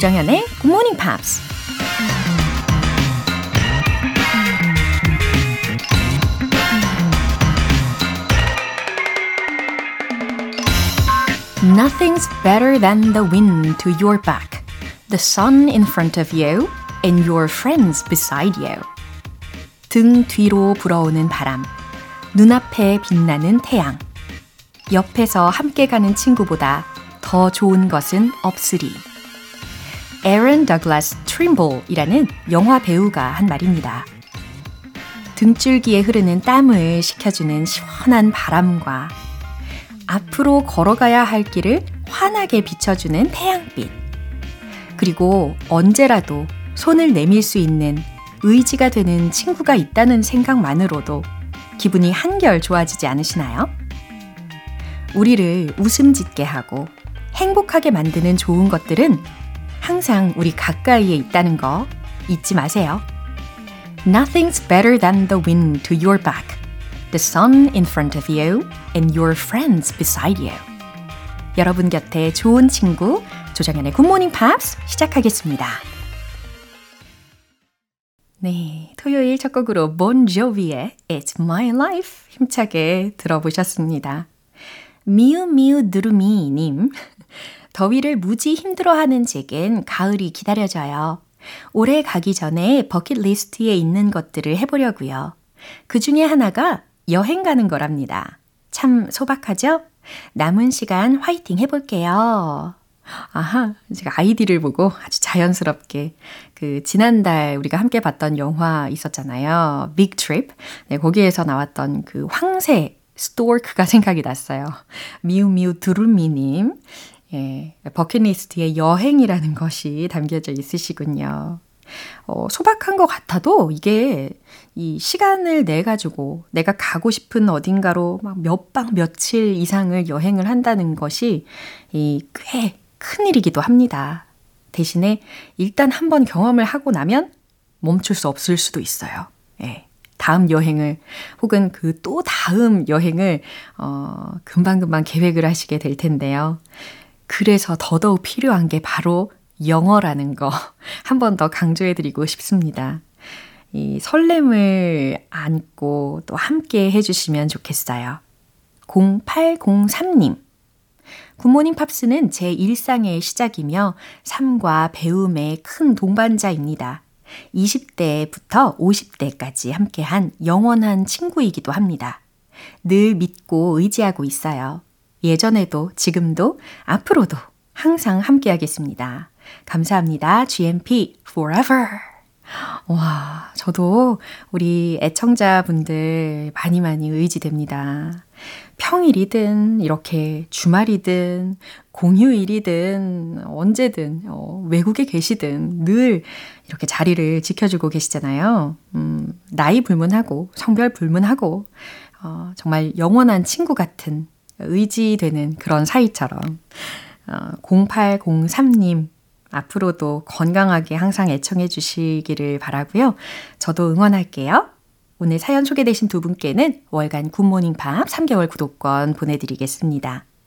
조장현의 Good Morning Pops. Nothing's better than the wind to your back, the sun in front of you, and your friends beside you. 등 뒤로 불어오는 바람, 눈앞에 빛나는 태양. 옆에서 함께 가는 친구보다 더 좋은 것은 없으리. 에런 더글라스 트림볼이라는 영화 배우가 한 말입니다. 등줄기에 흐르는 땀을 식혀주는 시원한 바람과 앞으로 걸어가야 할 길을 환하게 비춰주는 태양빛. 그리고 언제라도 손을 내밀 수 있는 의지가 되는 친구가 있다는 생각만으로도 기분이 한결 좋아지지 않으시나요? 우리를 웃음 짓게 하고 행복하게 만드는 좋은 것들은 항상 우리 가까이에 있다는 거 잊지 마세요. Nothing's better than the wind to your back, the sun in front of you, and your friends beside you. 여러분 곁에 좋은 친구, 조정연의 굿모닝 팝스 시작하겠습니다. 네, 토요일 첫 곡으로 본조비의 It's My Life 힘차게 들어보셨습니다. 미우미우 누르미님, 더위를 무지 힘들어하는 제겐 가을이 기다려져요. 올해 가기 전에 버킷리스트에 있는 것들을 해보려고요. 그 중에 하나가 여행 가는 거랍니다. 참 소박하죠? 남은 시간 화이팅 해볼게요. 아하, 제가 아이디를 보고 아주 자연스럽게 그 지난달 우리가 함께 봤던 영화 있었잖아요. Big Trip. 네, 거기에서 나왔던 그 황새 스토어크가 생각이 났어요. 미우미우 두루미님. 예, 버킷리스트에 여행이라는 것이 담겨져 있으시군요. 어, 소박한 것 같아도 이게 이 시간을 내 가지고 내가 가고 싶은 어딘가로 막 몇 박 며칠 이상을 여행을 한다는 것이 이 꽤 큰 일이기도 합니다. 대신에 일단 한번 경험을 하고 나면 멈출 수 없을 수도 있어요. 예. 다음 여행을 혹은 그 또 다음 여행을 어 금방금방 계획을 하시게 될 텐데요. 그래서 더더욱 필요한 게 바로 영어라는 거 한 번 더 강조해 드리고 싶습니다. 이 설렘을 안고 또 함께 해 주시면 좋겠어요. 0803님. 굿모닝 팝스는 제 일상의 시작이며 삶과 배움의 큰 동반자입니다. 20대부터 50대까지 함께한 영원한 친구이기도 합니다. 늘 믿고 의지하고 있어요. 예전에도 지금도 앞으로도 항상 함께하겠습니다. 감사합니다. GMP forever. 와, 저도 우리 애청자분들 많이 많이 의지됩니다. 평일이든 이렇게 주말이든 공휴일이든 언제든 어, 외국에 계시든 늘 이렇게 자리를 지켜주고 계시잖아요. 음, 나이 불문하고 성별 불문하고 어, 정말 영원한 친구 같은 의지되는 그런 사이처럼 어, 0803님 앞으로도 건강하게 항상 애청해 주시기를 바라고요. 저도 응원할게요. 오늘 사연 소개되신 두 분께는 월간 굿모닝 팝 3개월 구독권 보내드리겠습니다.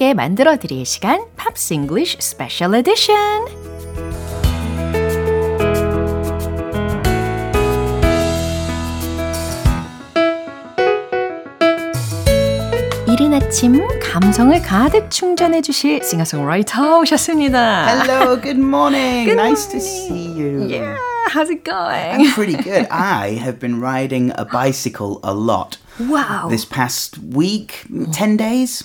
특별하게 만들어 드릴 시간 팝스 잉글리쉬 스페셜 에디션. 이른 아침 감성을 가득 충전해 주실 싱어송라이터 오셨습니다. Hello, good morning. Good nice to morning. see you. Yeah, how's it going? I'm pretty good. I have been riding a bicycle a lot wow. this past week, 10 days.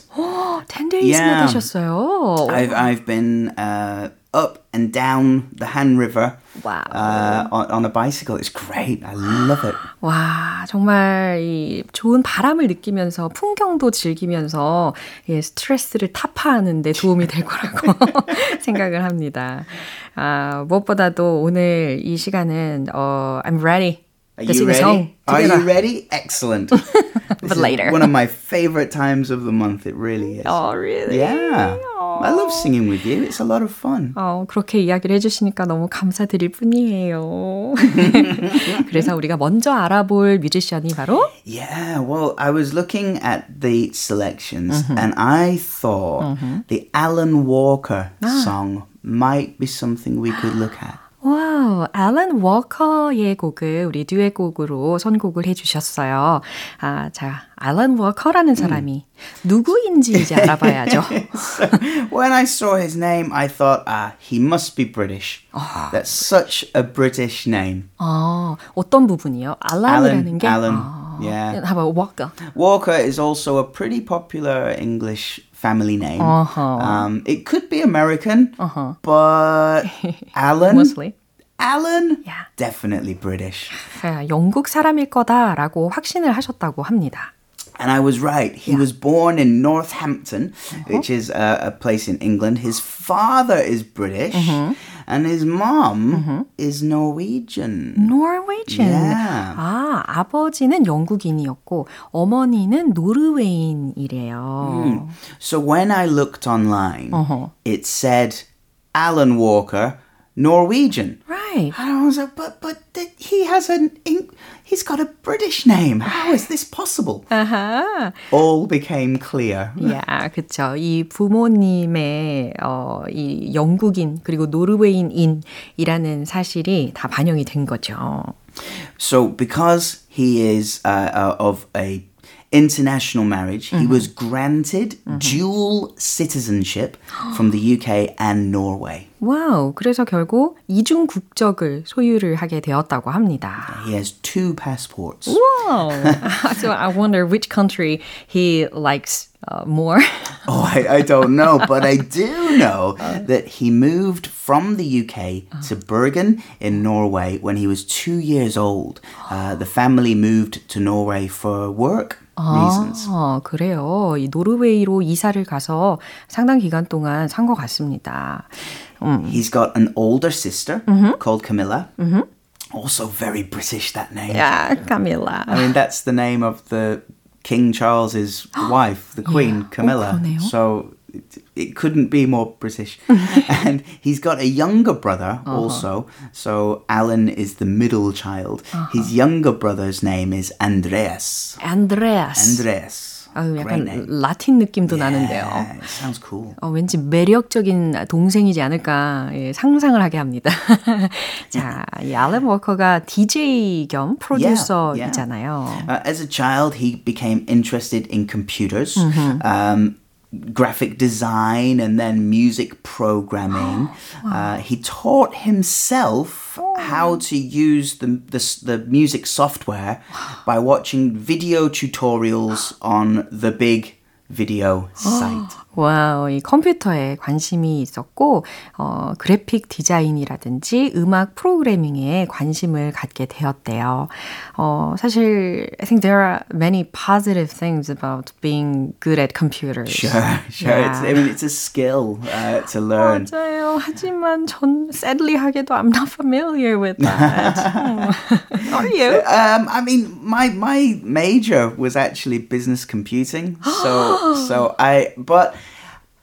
10 days나 Yeah. 되셨어요. I've, I've been uh, up and down the Han River Wow. uh, on, on a bicycle. It's great. I love it. 와, 정말 이 좋은 바람을 느끼면서 풍경도 즐기면서 예, 스트레스를 타파하는 데 도움이 될 거라고 생각을 합니다. 아, 무엇보다도 오늘 이 시간은 어, I'm ready. Are you ready? Are you ready? Excellent. Is later. One of my favorite times of the month. It really is. Oh, really? Yeah. I love singing with you. It's a lot of fun. 어, 그렇게 이야기를 해주시니까 너무 감사드릴 뿐이에요. 그래서 우리가 먼저 알아볼 뮤지션이 바로 Yeah, well, I was looking at the selections and I thought the Alan Walker song might be something we could look at. 와우, 앨런 워커의 곡을 우리 듀엣곡으로 선곡을 해주셨어요. 아, 자, 앨런 워커라는 사람이 누구인지 이제 알아봐야죠. So when I saw his name, I thought, ah, he must be British. That's such a British name. 아, 어떤 부분이요? 알란이라는 게? Alan, 아, yeah. How about Walker? Walker is also a pretty popular English family name. Uh-huh. Um, it could be American, but Alan, Mostly. Alan, Yeah. definitely British. 아, 영국 사람일 거다라고 확신을 하셨다고 합니다. And I was right. He was born in Northampton, which is a, a place in England. His father is British, and his mom is Norwegian. Norwegian. Yeah. 아, 아버지는 영국인이었고 어머니는 노르웨인이래요. So when I looked online, it said Alan Walker, Norwegian. Right. And I was like, but but th- he has an Eng- he's got a British name. How is this possible? 아하. All became clear. 야, 그쵸. 이 부모님의, 어, 이 영국인, 그리고 노르웨인인이라는 사실이 다 반영이 된 거죠. So because he is uh, uh, of a international marriage, he was granted dual citizenship from the UK and Norway. 와우. 그래서 결국 이중 국적을 소유를 하게 되었다고 합니다. He has two passports. Wow. so I wonder which country he likes uh, more. Oh, I, I don't know, but I do know that he moved from the UK to Bergen in Norway when he was two years old. Uh, the family moved to Norway for work reasons. 아, 그래요. 이 노르웨이로 이사를 가서 상당 기간 동안 산 것 같습니다. 음, He's got an older sister called Camilla. Also very British, that name. 야, 카밀라. I mean, that's the name of the King Charles's wife, the Queen yeah. Camilla. Oh, so it, it, couldn't be more British. and he's got a younger brother uh-huh. also. So Alan is the middle child. Uh-huh. His younger brother's name is Andreas. Andreas. Andreas. 아유, 약간. 라틴 느낌도 나는데요. Yeah, it sounds cool. 어, 왠지 매력적인 동생이지 않을까 예, 상상을 하게 합니다. 자, 이 알렌 워커가 DJ 겸 프로듀서이잖아요. Uh, as a child, he became interested in computers, um, graphic design, and then music programming. uh, he taught himself how to use the, the, the music software by watching video tutorials on the big video site. 와우, 이 컴퓨터에 관심이 있었고, 어, 그래픽 디자인이라든지 음악 프로그래밍에 관심을 갖게 되었대요. 어, 사실, I think there are many positive things about being good at computers. Sure, sure. It's, I mean, it's a skill uh, to learn. 맞아요. 하지만 전 sadly 하게도 I'm not familiar with that. 어. Are you? Um, I mean, my my major was actually business computing. So so I but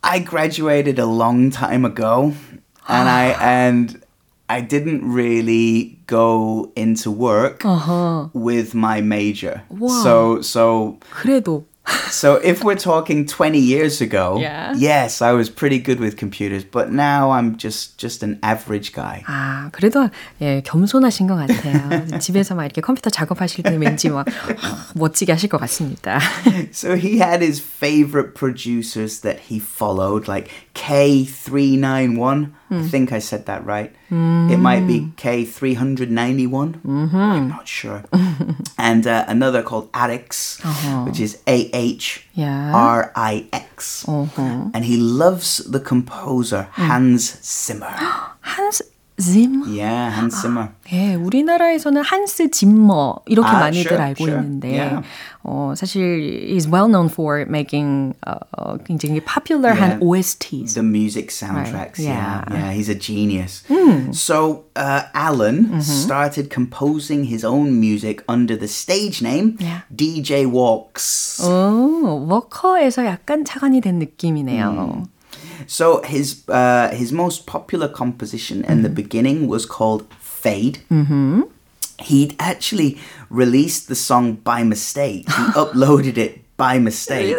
I graduated a long time ago, and I and I didn't really go into work with my major. So so 그래도 So if we're talking 20 years ago, Yeah. yes, I was pretty good with computers, but now I'm just just an average guy. 아, 그래도 예, 겸손하신 것 같아요. 집에서 막 이렇게 컴퓨터 작업하실 때는 왠지 막 멋지게 하실 것 같습니다. So he had his favorite producers that he followed, like K391. I think I said that right. It might be K391. I'm not sure. and uh, another called Arix, which is A H Yeah. R I X. And he loves the composer Hans Zimmer. 한스 짐? yeah, Hans Zimmer. 예, 우리나라에서는 한스 짐머 이렇게 아, 많이들 sure, 알고 sure. 있는데 Yeah. 어, 사실 is well known for making 어, 어, 굉장히 popular한 Yeah. OSTs. the music soundtracks. yeah. Yeah, yeah, he's a genius. So uh, Alan started composing his own music under the stage name Yeah. DJ Walks. 오, 워커에서 약간 차관이 된 느낌이네요. So his uh, his most popular composition in the beginning was called Fade. He'd actually released the song by mistake. He uploaded it by mistake.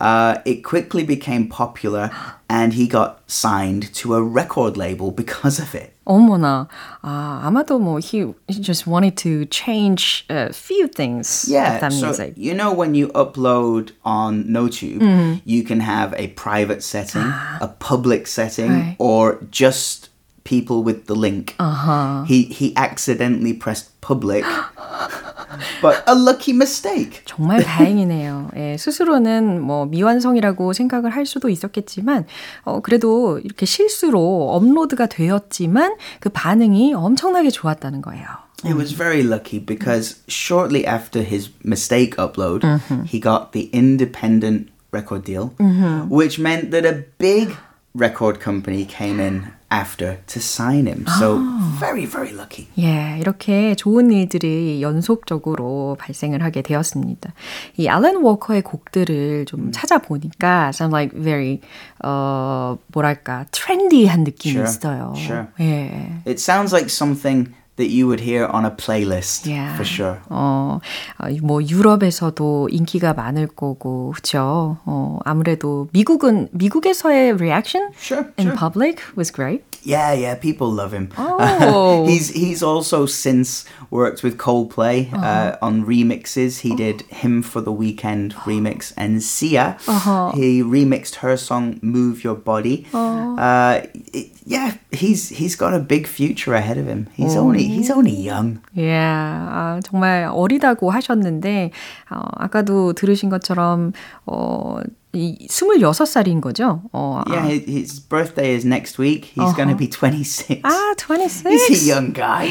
Uh, it quickly became popular, and he got signed to a record label because of it. 어머나, 아, 아마도 뭐 he, he just wanted to change a few things Yeah, of that so music. you know when you upload on NoTube, you can have a private setting, a public setting, Right. or just people with the link. Uh-huh. He he accidentally pressed public, but a lucky mistake. 정말 다행이네요. 예, 스스로는 뭐 미완성이라고 생각을 할 수도 있었겠지만, 어, 그래도 이렇게 실수로 업로드가 되었지만 그 반응이 엄청나게 좋았다는 거예요. It was very lucky because shortly after his mistake upload, he got the independent record deal, which meant that a big record company came in after to sign him. So very, very lucky. 예, 이렇게 좋은 일들이 연속적으로 발생을 하게 되었습니다. 이 알렌 워커의 곡들을 좀 찾아보니까 sound like very 어 뭐랄까 트렌디한 느낌이 Sure, 있어요. sure. 예. It sounds like something that you would hear on a playlist Yeah. for sure. 어, 어, 뭐 유럽에서도 인기가 많을 거고, 그렇죠. 어, 아무래도 미국은 미국에서의 reaction Sure, in sure. public was great. Yeah, yeah, people love him. Oh. he's he's also since worked with Coldplay uh, on remixes. He did "Him for the Weekend" remix, and Sia he remixed her song "Move Your Body." Uh, it- yeah, he's he's got a big future ahead of him. He's only he's only young. 예, 아, 정말 어리다고 하셨는데, 어, 아까도 들으신 것처럼, 어, 이 26살인 거죠? 어, Yeah, his, birthday is next week. He's going to be 26. 아, 26. He's a young guy.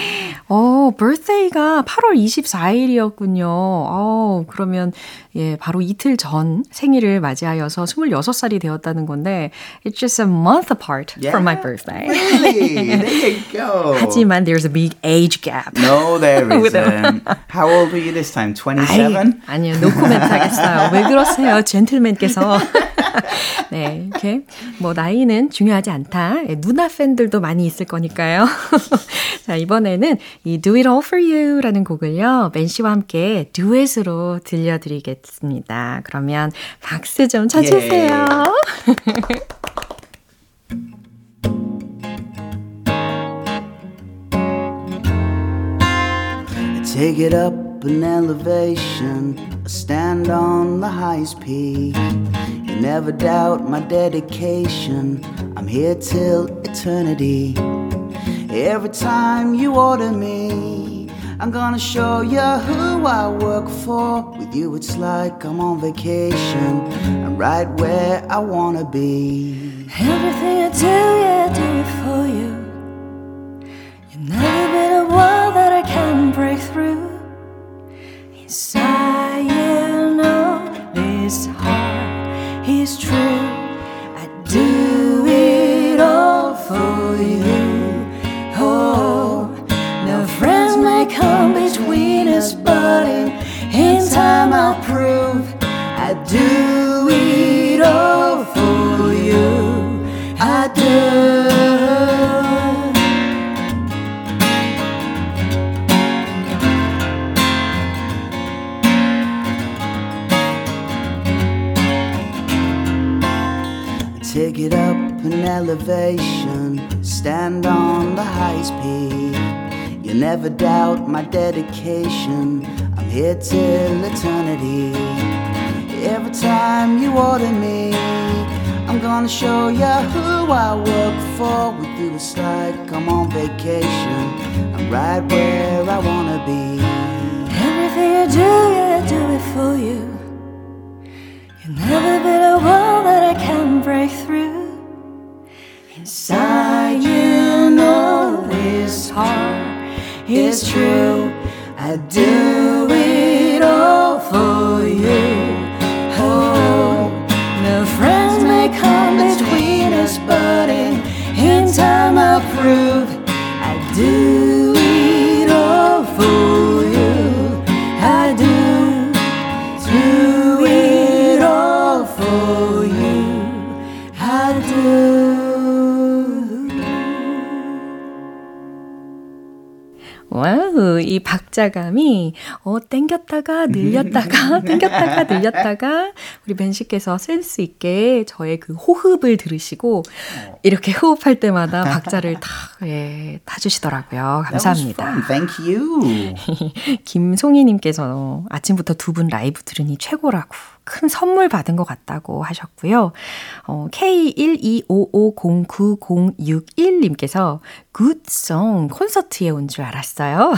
어, birthday가 8월 24일이었군요. 어, 그러면 예, 바로 이틀 전 생일을 맞이하여서 26살이 되었다는 건데 it's just a month apart from my birthday. Really? There you go. 하지만 there's a big age gap. No, there isn't. How old were you this time? 27? 아니요, 노 코멘트 하겠어요. 왜 그러세요, 젠틀맨께서. 네, 이렇게 뭐 나이는 중요하지 않다. 예, 누나 팬들도 많이 있을 거니까요. 자, 이번에는 이 Do It All For You라는 곡을요, 맨 씨와 함께 듀엣으로 들려드리겠습니다. 그러면 박수 좀 쳐주세요. Take it up an elevation, stand on the highest peak. You never doubt my dedication. I'm here till eternity. Every time you order me, I'm gonna show you who I work for. With you, it's like I'm on vacation. I'm right where I wanna be. Everything I do, yeah, I do it for you. You've never been a wall that I can't break through. Inside, you know this heart is true. I do it all for you. I prove I do it all for you. I do. Take it up an elevation, stand on the highest peak. You never doubt my dedication I'm here till eternity. Every time you order me, I'm gonna show you who I work for. We do a slide, come on vacation. I'm right where I wanna be. Everything I do, yeah, I do it for you. You've never been a wall that I can't break through. Inside, you know this heart is true. I do it all 박자감이 어 땡겼다가 늘렸다가 땡겼다가 늘렸다가 우리 벤 씨께서 센스 있게 저의 그 호흡을 들으시고 이렇게 호흡할 때마다 박자를 다 예, 다 주시더라고요. 감사합니다. Thank you. 김송희 님께서 아침부터 두 분 라이브 들으니 최고라고 큰 선물 받은 것 같다고 하셨고요. 어, K125509061님께서 굿송 콘서트에 온 줄 알았어요.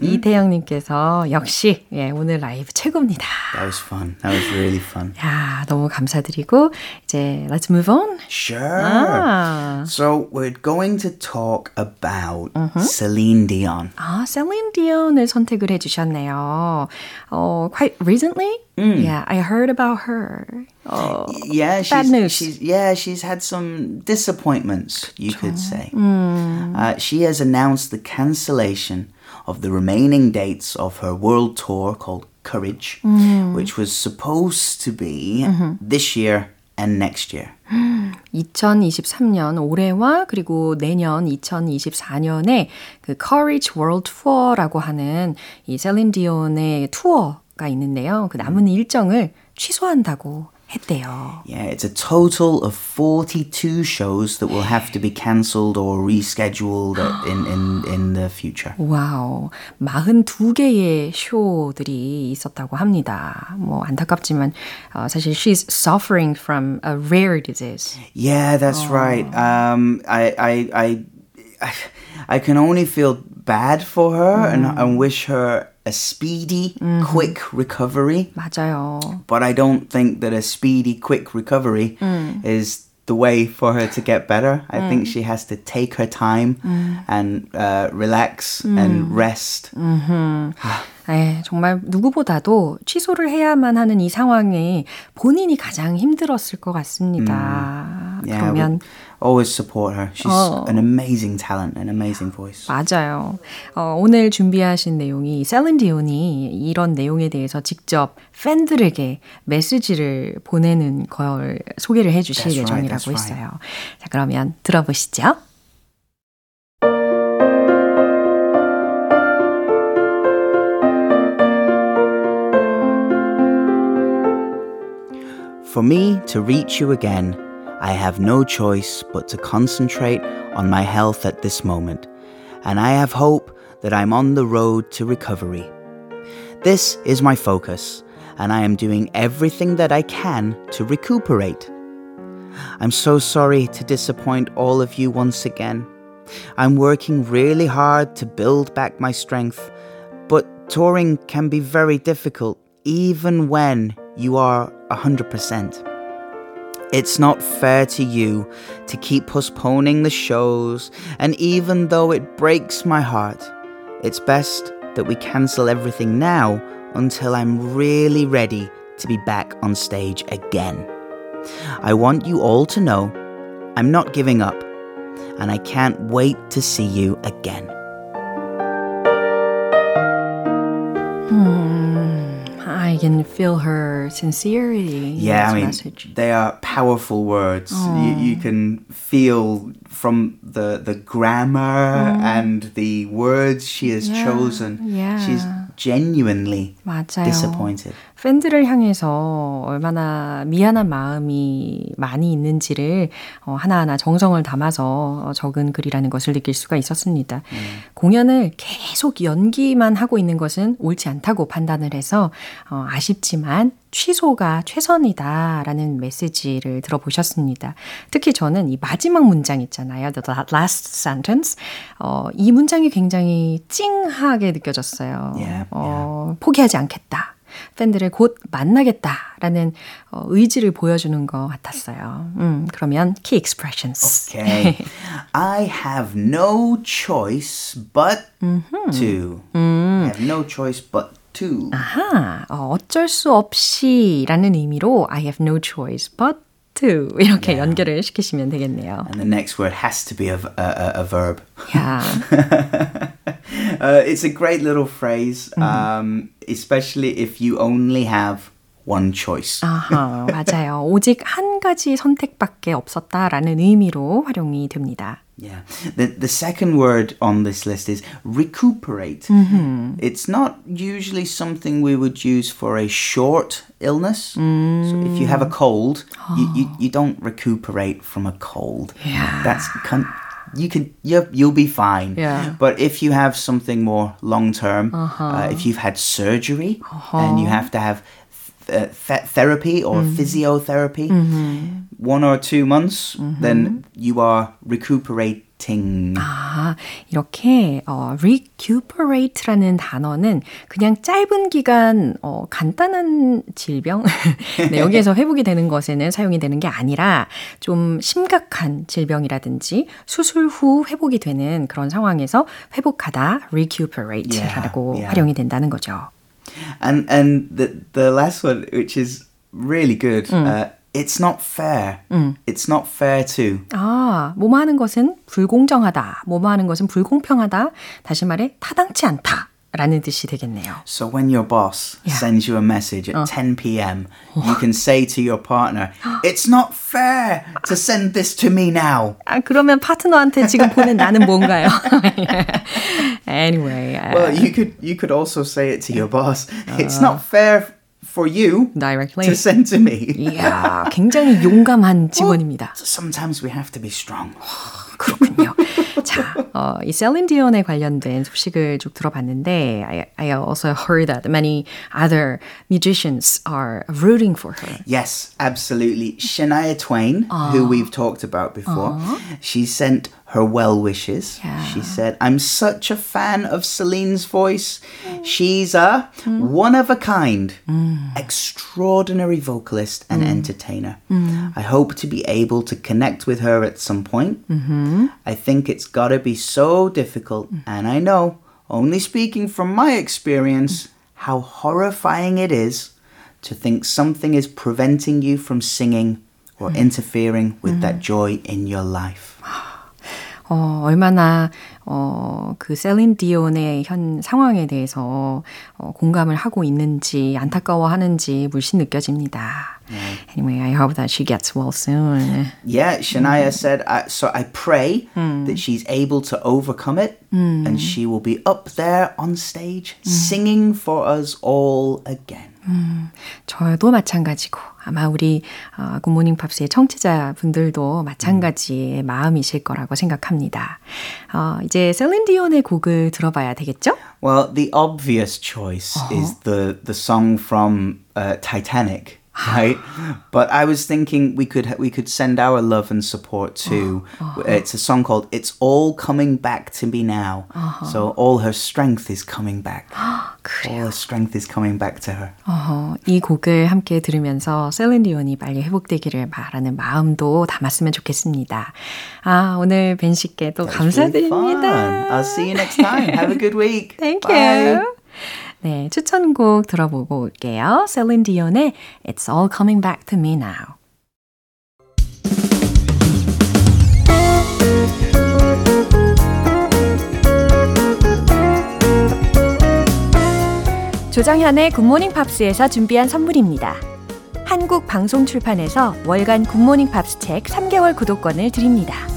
이태영님께서 역시 예, 오늘 라이브 최고입니다. That was fun. That was really fun. 야, 너무 감사드리고 이제 let's move on. Sure. 아, So we're going to talk about Celine Dion. 아, 셀린 디온을 선택을 해주셨네요. 어, quite recently? Yeah, I heard about her. 어, Yeah, she's, bad news. she's yeah, she's had some disappointments, you could say. Uh, she has announced the cancellation of the remaining dates of her world tour called Courage, which was supposed to be this year and next year. 2023년 올해와 그리고 내년 2024년에 그 Courage World Tour라고 하는 이 셀린 디온의 투어 가 있는데요. 그 남은 일정을 취소한다고 했대요. Yeah, it's a total of 42 shows that will have to be cancelled or rescheduled in, in, in the future. 와우, 42개의 쇼들이 있었다고 합니다. 뭐 안타깝지만 어, 사실 she's suffering from a rare disease. Yeah, that's right. Um, I, I, I, I, can only feel bad for her and, and wish her a speedy, quick recovery. 맞아요. But I don't think that a speedy, quick recovery is the way for her to get better. I think she has to take her time and uh, relax and rest. 에, 정말 누구보다도 취소를 해야만 하는 이 상황에 본인이 가장 힘들었을 것 같습니다. Yeah, 그러면 we always support her. She's Oh. an amazing talent, an amazing voice. 맞아요. 어, 오늘 준비하신 내용이 셀린 디온이 이런 내용에 대해서 직접 팬들에게 메시지를 보내는 걸 소개를 해 주실 That's right, 예정이라고 that's right. 했어요. 자, 그러면 들어보시죠. For me to reach you again, I have no choice but to concentrate on my health at this moment, and I have hope that I'm on the road to recovery. This is my focus, and I am doing everything that I can to recuperate. I'm so sorry to disappoint all of you once again. I'm working really hard to build back my strength, but touring can be very difficult even when you are 100%. It's not fair to you to keep postponing the shows, and even though it breaks my heart, it's best that we cancel everything now until I'm really ready to be back on stage again. I want you all to know I'm not giving up, and I can't wait to see you again. I can feel her sincerity in Yeah, this I mean, message. they are powerful words. You, you can feel from the the grammar and the words she has chosen. yeah. She's genuinely 맞아요. disappointed. 팬들을 향해서 얼마나 미안한 마음이 많이 있는지를 어, 하나하나 정성을 담아서 적은 글이라는 것을 느낄 수가 있었습니다. 음. 공연을 계속 연기만 하고 있는 것은 옳지 않다고 판단을 해서 어, 아쉽지만 취소가 최선이다라는 메시지를 들어보셨습니다. 특히 저는 이 마지막 문장 있잖아요. The last sentence. 어, 이 문장이 굉장히 찡하게 느껴졌어요. Yeah, 어, yeah. 포기하지 않겠다. 팬들을 곧 만나겠다라는 어, 의지를 보여주는 것 같았어요. 음, 그러면 key expressions. Okay. I have no choice but to. I have no choice but to. 아하, 어, 어쩔 수 없이라는 의미로 I have no choice but to 이렇게 yeah. 연결을 시키시면 되겠네요. And the next word has to be a, a, a verb. Yeah. uh, it's a great little phrase, mm. um, especially if you only have one choice. 아하, 맞아요. 오직 한 가지 선택밖에 없었다라는 의미로 활용이 됩니다. Yeah. The the second word on this list is recuperate. Mm-hmm. It's not usually something we would use for a short illness. Mm. So if you have a cold, oh. you, you, you don't recuperate from a cold. Yeah. That's you can you you'll be fine. Yeah. But if you have something more long term, uh-huh. uh, if you've had surgery uh-huh. and you have to have th- therapy or mm. physiotherapy, mm-hmm. one or two months, mm-hmm. then you are recuperating. 아, 이렇게 어, recuperate라는 단어는 그냥 짧은 기간 어, 간단한 질병 네, 여기에서 회복이 되는 것에는 사용이 되는 게 아니라 좀 심각한 질병이라든지 수술 후 회복이 되는 그런 상황에서 회복하다 recuperate라고 yeah, yeah. 활용이 된다는 거죠. And and the the last one, which is really good. 음. Uh, it's not fair. 음. It's not fair to. 아, 뭐뭐 하는 것은 불공정하다. 뭐뭐 하는 것은 불공평하다. 다시 말해 타당치 않다. 라는 뜻이 되겠네요. So when your boss yeah. sends you a message at 어. 10 p.m., you can say to your partner, "It's not fair to send this to me now." 아, 그러면 파트너한테 지금 보낸 나는 뭔가요? anyway. Uh, well, you could you could also say it to your boss. It's not fair for you directly to send to me. 이야, 굉장히 용감한 직원입니다. Well, sometimes we have to be strong. 그렇군요. 자, 어, 이 셀린 디온에 관련된 소식을 쭉 들어봤는데 I, I also heard that many other musicians are rooting for her. Yes, absolutely. Shania Twain, uh, who we've talked about before, uh, she sent her well wishes. Yeah. She said, I'm such a fan of Celine's voice. She's a mm. one of a kind, mm. extraordinary vocalist and mm. entertainer. Mm. I hope to be able to connect with her at some point. Mm-hmm. I think it's gotta be so difficult, mm. and I know, only speaking from my experience, how horrifying it is to think something is preventing you from singing or mm. interfering with that joy in your life. 어, 얼마나 어, 그 셀린 디온의 현 상황에 대해서 어, 공감을 하고 있는지 안타까워하는지 물씬 느껴집니다. Yeah. Anyway, I hope that she gets well soon. Yeah, Shania mm. said, I, so I pray mm. that she's able to overcome it mm. and she will be up there on stage singing for us all again. 음, 저도 마찬가지고 아마 우리 어, 굿모닝 팝스의 청취자분들도 마찬가지의 마음이실 거라고 생각합니다. 어, 이제 셀린 디온의 곡을 들어봐야 되겠죠? Well, the obvious choice uh-huh. is the the song from uh, Titanic. right? but I was thinking we could we could send our love and support to. Uh-huh. It's a song called "It's All Coming Back to Me Now." Uh-huh. So all her strength is coming back. all her strength is coming back to her. Uh-huh. 이 곡을 함께 들으면서 셀린 디온이 빨리 회복되기를 바라는 마음도 담았으면 좋겠습니다. 아 오늘 벤 씨께 또 감사드립니다. Really I'll see you next time. Have a good week. Thank Bye. you. 네, 추천곡 들어보고 올게요. 셀린 디온의 It's All Coming Back to Me Now. 조정현의 굿모닝 팝스에서 준비한 선물입니다. 한국 방송 출판에서 월간 굿모닝 팝스 책 3개월 구독권을 드립니다.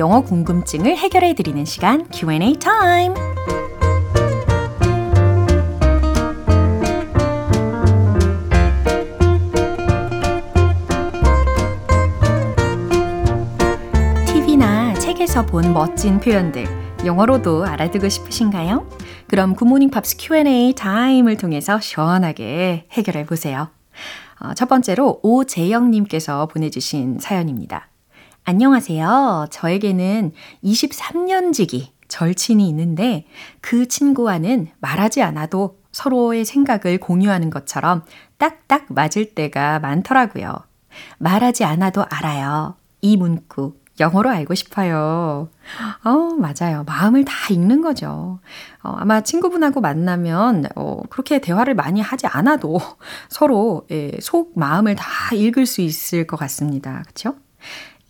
영어 궁금증을 해결해 드리는 시간 Q&A 타임. TV나 책에서 본 멋진 표현들 영어로도 알아두고 싶으신가요? 그럼 굿모닝 팝스 Q&A 타임을 통해서 시원하게 해결해 보세요. 어, 첫 번째로 오재영님께서 보내주신 사연입니다. 안녕하세요. 저에게는 23년 지기 절친이 있는데 그 친구와는 말하지 않아도 서로의 생각을 공유하는 것처럼 딱딱 맞을 때가 많더라고요. 말하지 않아도 알아요. 이 문구 영어로 알고 싶어요. 어, 맞아요. 마음을 다 읽는 거죠. 어, 아마 친구분하고 만나면, 어, 그렇게 대화를 많이 하지 않아도 서로, 예, 속 마음을 다 읽을 수 있을 것 같습니다. 그쵸?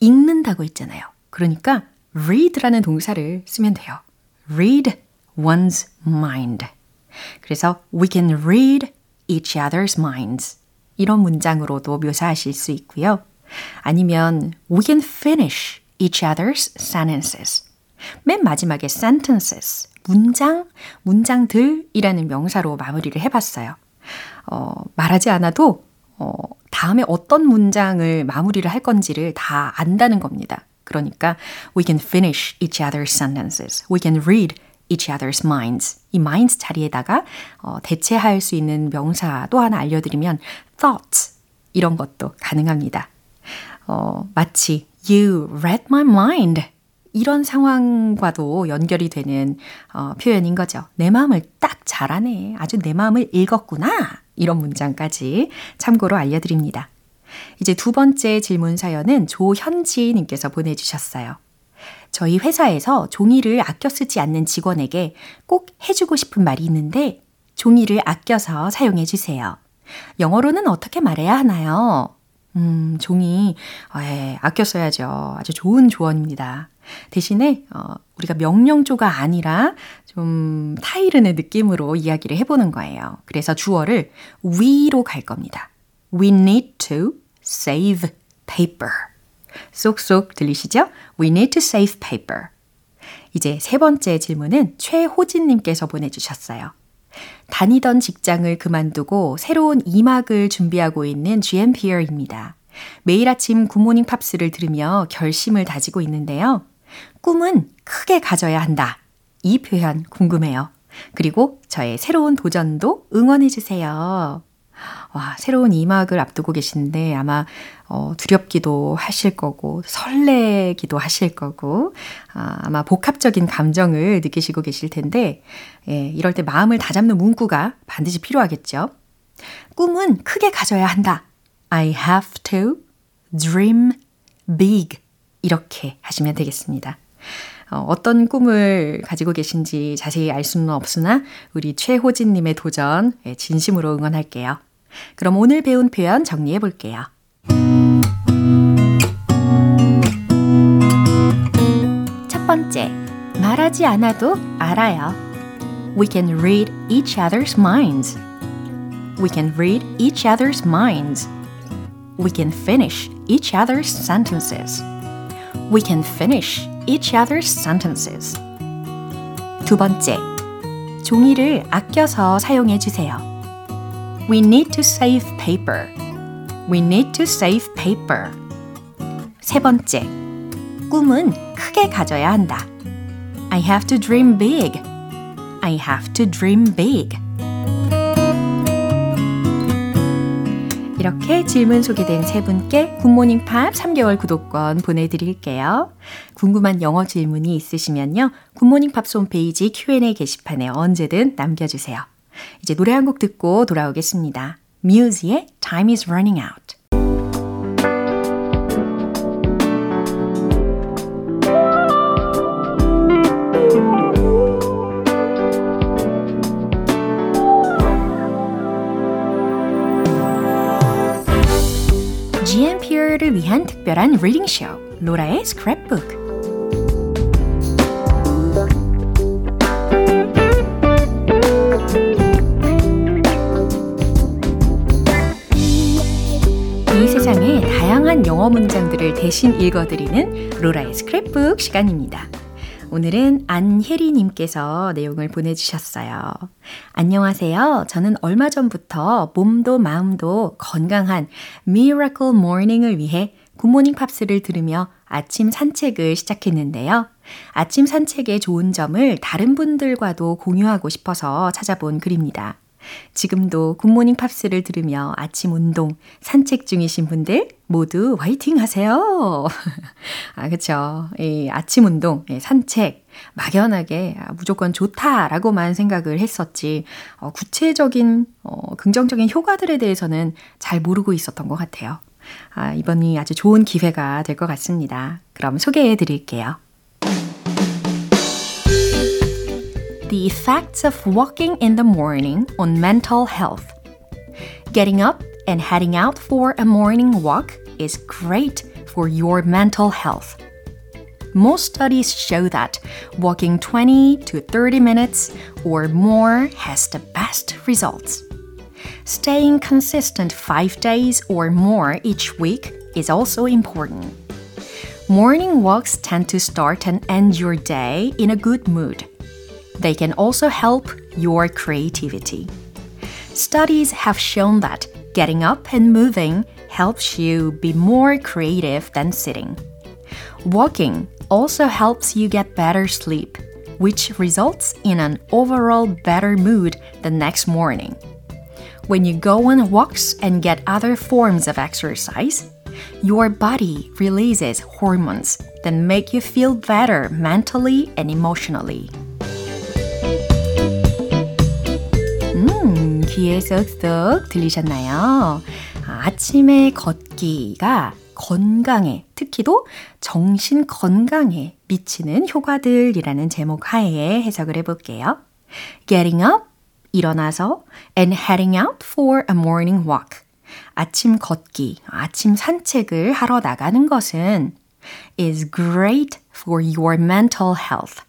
읽는다고 했잖아요. 그러니까, read라는 동사를 쓰면 돼요. read one's mind. 그래서, we can read each other's minds. 이런 문장으로도 묘사하실 수 있고요. 아니면 we can finish each other's sentences. 맨 마지막에 sentences, 문장, 문장들이라는 명사로 마무리를 해봤어요. 어, 말하지 않아도 어, 다음에 어떤 문장을 마무리를 할 건지를 다 안다는 겁니다. 그러니까 we can finish each other's sentences. We can read each other's minds. 이 minds 자리에다가 어, 대체할 수 있는 명사 또 하나 알려드리면 thoughts 이런 것도 가능합니다. 어, 마치 you read my mind 이런 상황과도 연결이 되는 어, 표현인 거죠. 내 마음을 딱 잘하네. 아주 내 마음을 읽었구나. 이런 문장까지 참고로 알려드립니다. 이제 두 번째 질문 사연은 조현지님께서 보내주셨어요. 저희 회사에서 종이를 아껴 쓰지 않는 직원에게 꼭 해주고 싶은 말이 있는데 종이를 아껴서 사용해 주세요. 영어로는 어떻게 말해야 하나요? 음, 종이, 예, 아껴 써야죠. 아주 좋은 조언입니다. 대신에, 어, 우리가 명령조가 아니라 좀 타이르는 느낌으로 이야기를 해보는 거예요. 그래서 주어를 we로 갈 겁니다. We need to save paper. 쏙쏙 들리시죠? We need to save paper. 이제 세 번째 질문은 최호진님께서 보내주셨어요. 다니던 직장을 그만두고 새로운 2막을 준비하고 있는 GMPR입니다. 매일 아침 굿모닝 팝스를 들으며 결심을 다지고 있는데요. 꿈은 크게 가져야 한다. 이 표현 궁금해요. 그리고 저의 새로운 도전도 응원해주세요. 와, 새로운 2막을 앞두고 계신데 아마 어, 두렵기도 하실 거고 설레기도 하실 거고 아, 아마 복합적인 감정을 느끼시고 계실 텐데 예, 이럴 때 마음을 다잡는 문구가 반드시 필요하겠죠. 꿈은 크게 가져야 한다. I have to dream big. 이렇게 하시면 되겠습니다. 어, 어떤 꿈을 가지고 계신지 자세히 알 수는 없으나 우리 최호진님의 도전 예, 진심으로 응원할게요. 그럼 오늘 배운 표현 정리해 볼게요. 첫 번째, 말하지 않아도 알아요. We can read each other's minds. We can read each other's minds. We can finish each other's sentences. We can finish each other's sentences. 두 번째, 종이를 아껴서 사용해 주세요. We need to save paper. We need to save paper. 세 번째, 꿈은 크게 가져야 한다. I have to dream big. I have to dream big. 이렇게 질문 소개된 세 분께 굿모닝 팝 3개월 구독권 보내드릴게요. 궁금한 영어 질문이 있으시면요. 굿모닝 팝 홈페이지 Q&A 게시판에 언제든 남겨주세요. 이제 노래 한 곡 듣고 돌아오겠습니다. Muse의 Time is Running Out. 위한 특별한 reading 쇼, 로라의 스크랩북. 영어 문장들의 구절을 대신 읽어드리는 로라의 스크랩북 시간입니다. 오늘은 안혜리님께서 내용을 보내주셨어요. 안녕하세요. 저는 얼마 전부터 몸도 마음도 건강한 Miracle Morning을 위해 굿모닝 팝스를 들으며 아침 산책을 시작했는데요. 아침 산책의 좋은 점을 다른 분들과도 공유하고 싶어서 찾아본 글입니다. 지금도 굿모닝 팝스를 들으며 아침 운동, 산책 중이신 분들 모두 화이팅 하세요. 아, 그쵸. 이 아침 운동, 산책, 막연하게 아, 무조건 좋다라고만 생각을 했었지, 어, 구체적인, 어, 긍정적인 효과들에 대해서는 잘 모르고 있었던 것 같아요. 아, 이번이 아주 좋은 기회가 될 것 같습니다. 그럼 소개해 드릴게요. The effects of walking in the morning on mental health. Getting up and heading out for a morning walk is great for your mental health. Most studies show that walking 20 to 30 minutes or more has the best results. Staying consistent five days or more each week is also important. Morning walks tend to start and end your day in a good mood. They can also help your creativity. Studies have shown that getting up and moving helps you be more creative than sitting. Walking also helps you get better sleep, which results in an overall better mood the next morning. When you go on walks and get other forms of exercise, your body releases hormones that make you feel better mentally and emotionally. 귀에 쏙쏙 들리셨나요? 아침에 걷기가 건강에, 특히도 정신 건강에 미치는 효과들이라는 제목 하에 해석을 해볼게요. Getting up, 일어나서, and heading out for a morning walk. 아침 걷기, 아침 산책을 하러 나가는 것은 is great for your mental health.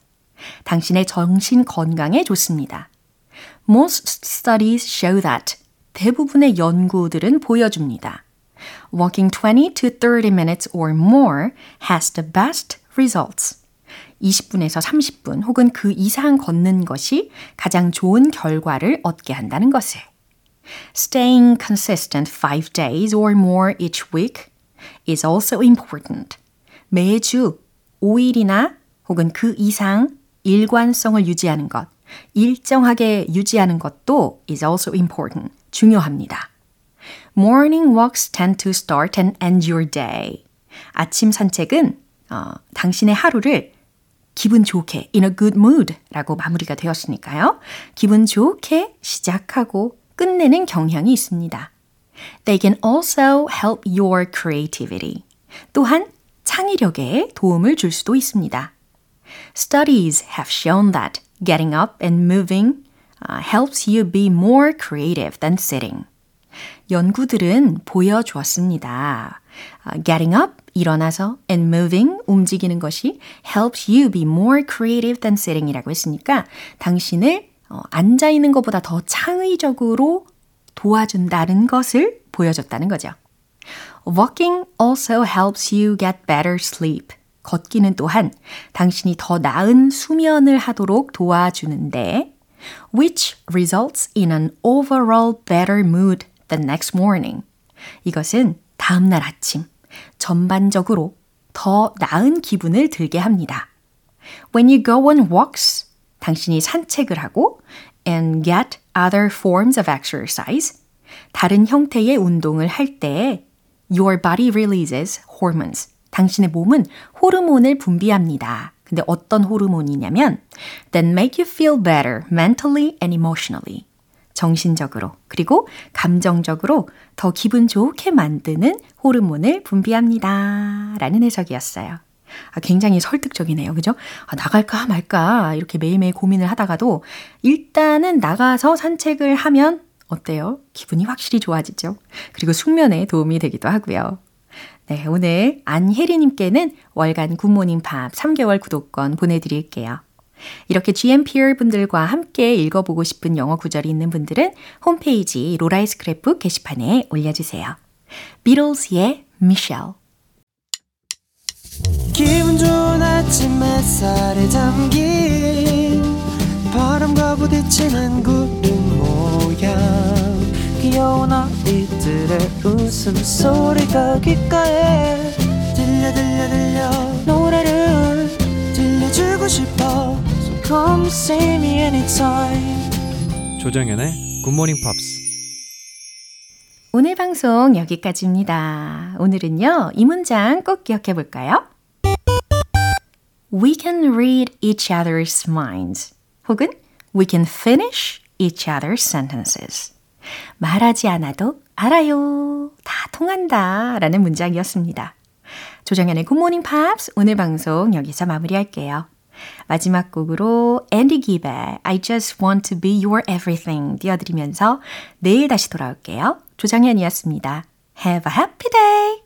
당신의 정신 건강에 좋습니다. Most studies show that 대부분의 연구들은 보여줍니다. Walking 20 to 30 minutes or more has the best results. 20분에서 30분 혹은 그 이상 걷는 것이 가장 좋은 결과를 얻게 한다는 것을. Staying consistent 5 days or more each week is also important. 매주 5일이나 혹은 그 이상 일관성을 유지하는 것. 일정하게 유지하는 것도 is also important. 중요합니다. Morning walks tend to start and end your day. 아침 산책은 어, 당신의 하루를 기분 좋게 in a good mood 라고 마무리가 되었으니까요. 기분 좋게 시작하고 끝내는 경향이 있습니다. They can also help your creativity. 또한 창의력에 도움을 줄 수도 있습니다. Studies have shown that Getting up and moving uh, helps you be more creative than sitting. 연구들은 보여주었습니다. Uh, getting up, 일어나서, and moving, 움직이는 것이 helps you be more creative than sitting 이라고 했으니까 당신을 어, 앉아있는 것보다 더 창의적으로 도와준다는 것을 보여줬다는 거죠. Walking also helps you get better sleep. 걷기는 또한 당신이 더 나은 수면을 하도록 도와주는데 which results in an overall better mood the next morning. 이것은 다음날 아침 전반적으로 더 나은 기분을 들게 합니다. When you go on walks, 당신이 산책을 하고 and get other forms of exercise, 다른 형태의 운동을 할 때 your body releases hormones. 당신의 몸은 호르몬을 분비합니다. 근데 어떤 호르몬이냐면 that make you feel better mentally and emotionally. 정신적으로 그리고 감정적으로 더 기분 좋게 만드는 호르몬을 분비합니다. 라는 해석이었어요. 아, 굉장히 설득적이네요. 그죠? 아, 나갈까 말까 이렇게 매일매일 고민을 하다가도 일단은 나가서 산책을 하면 어때요? 기분이 확실히 좋아지죠. 그리고 숙면에 도움이 되기도 하고요. 네, 오늘 안혜리님께는 월간 굿모닝 팝 3개월 구독권 보내드릴게요. 이렇게 GMPR 분들과 함께 읽어보고 싶은 영어 구절이 있는 분들은 홈페이지 로라이 스크랩북 게시판에 올려주세요. 비틀스의 미셸 기분 좋은 아침 햇살에 담긴 바람과 부딪히는 구름 모양 귀여운 아이들의 웃음소리가 귓가에 들려 들려 들려 노래를 들려주고 싶어 So come see me anytime 조정현의 굿모닝 팝스 오늘 방송 여기까지입니다. 오늘은요, 이 문장 꼭 기억해 볼까요? We can read each other's minds. 혹은 We can finish each other's sentences. 말하지 않아도 알아요. 다 통한다. 라는 문장이었습니다. 조정현의 굿모닝 팝스 오늘 방송 여기서 마무리할게요. 마지막 곡으로 앤디 기베 I just want to be your everything 띄워드리면서 내일 다시 돌아올게요. 조정현이었습니다. Have a happy day!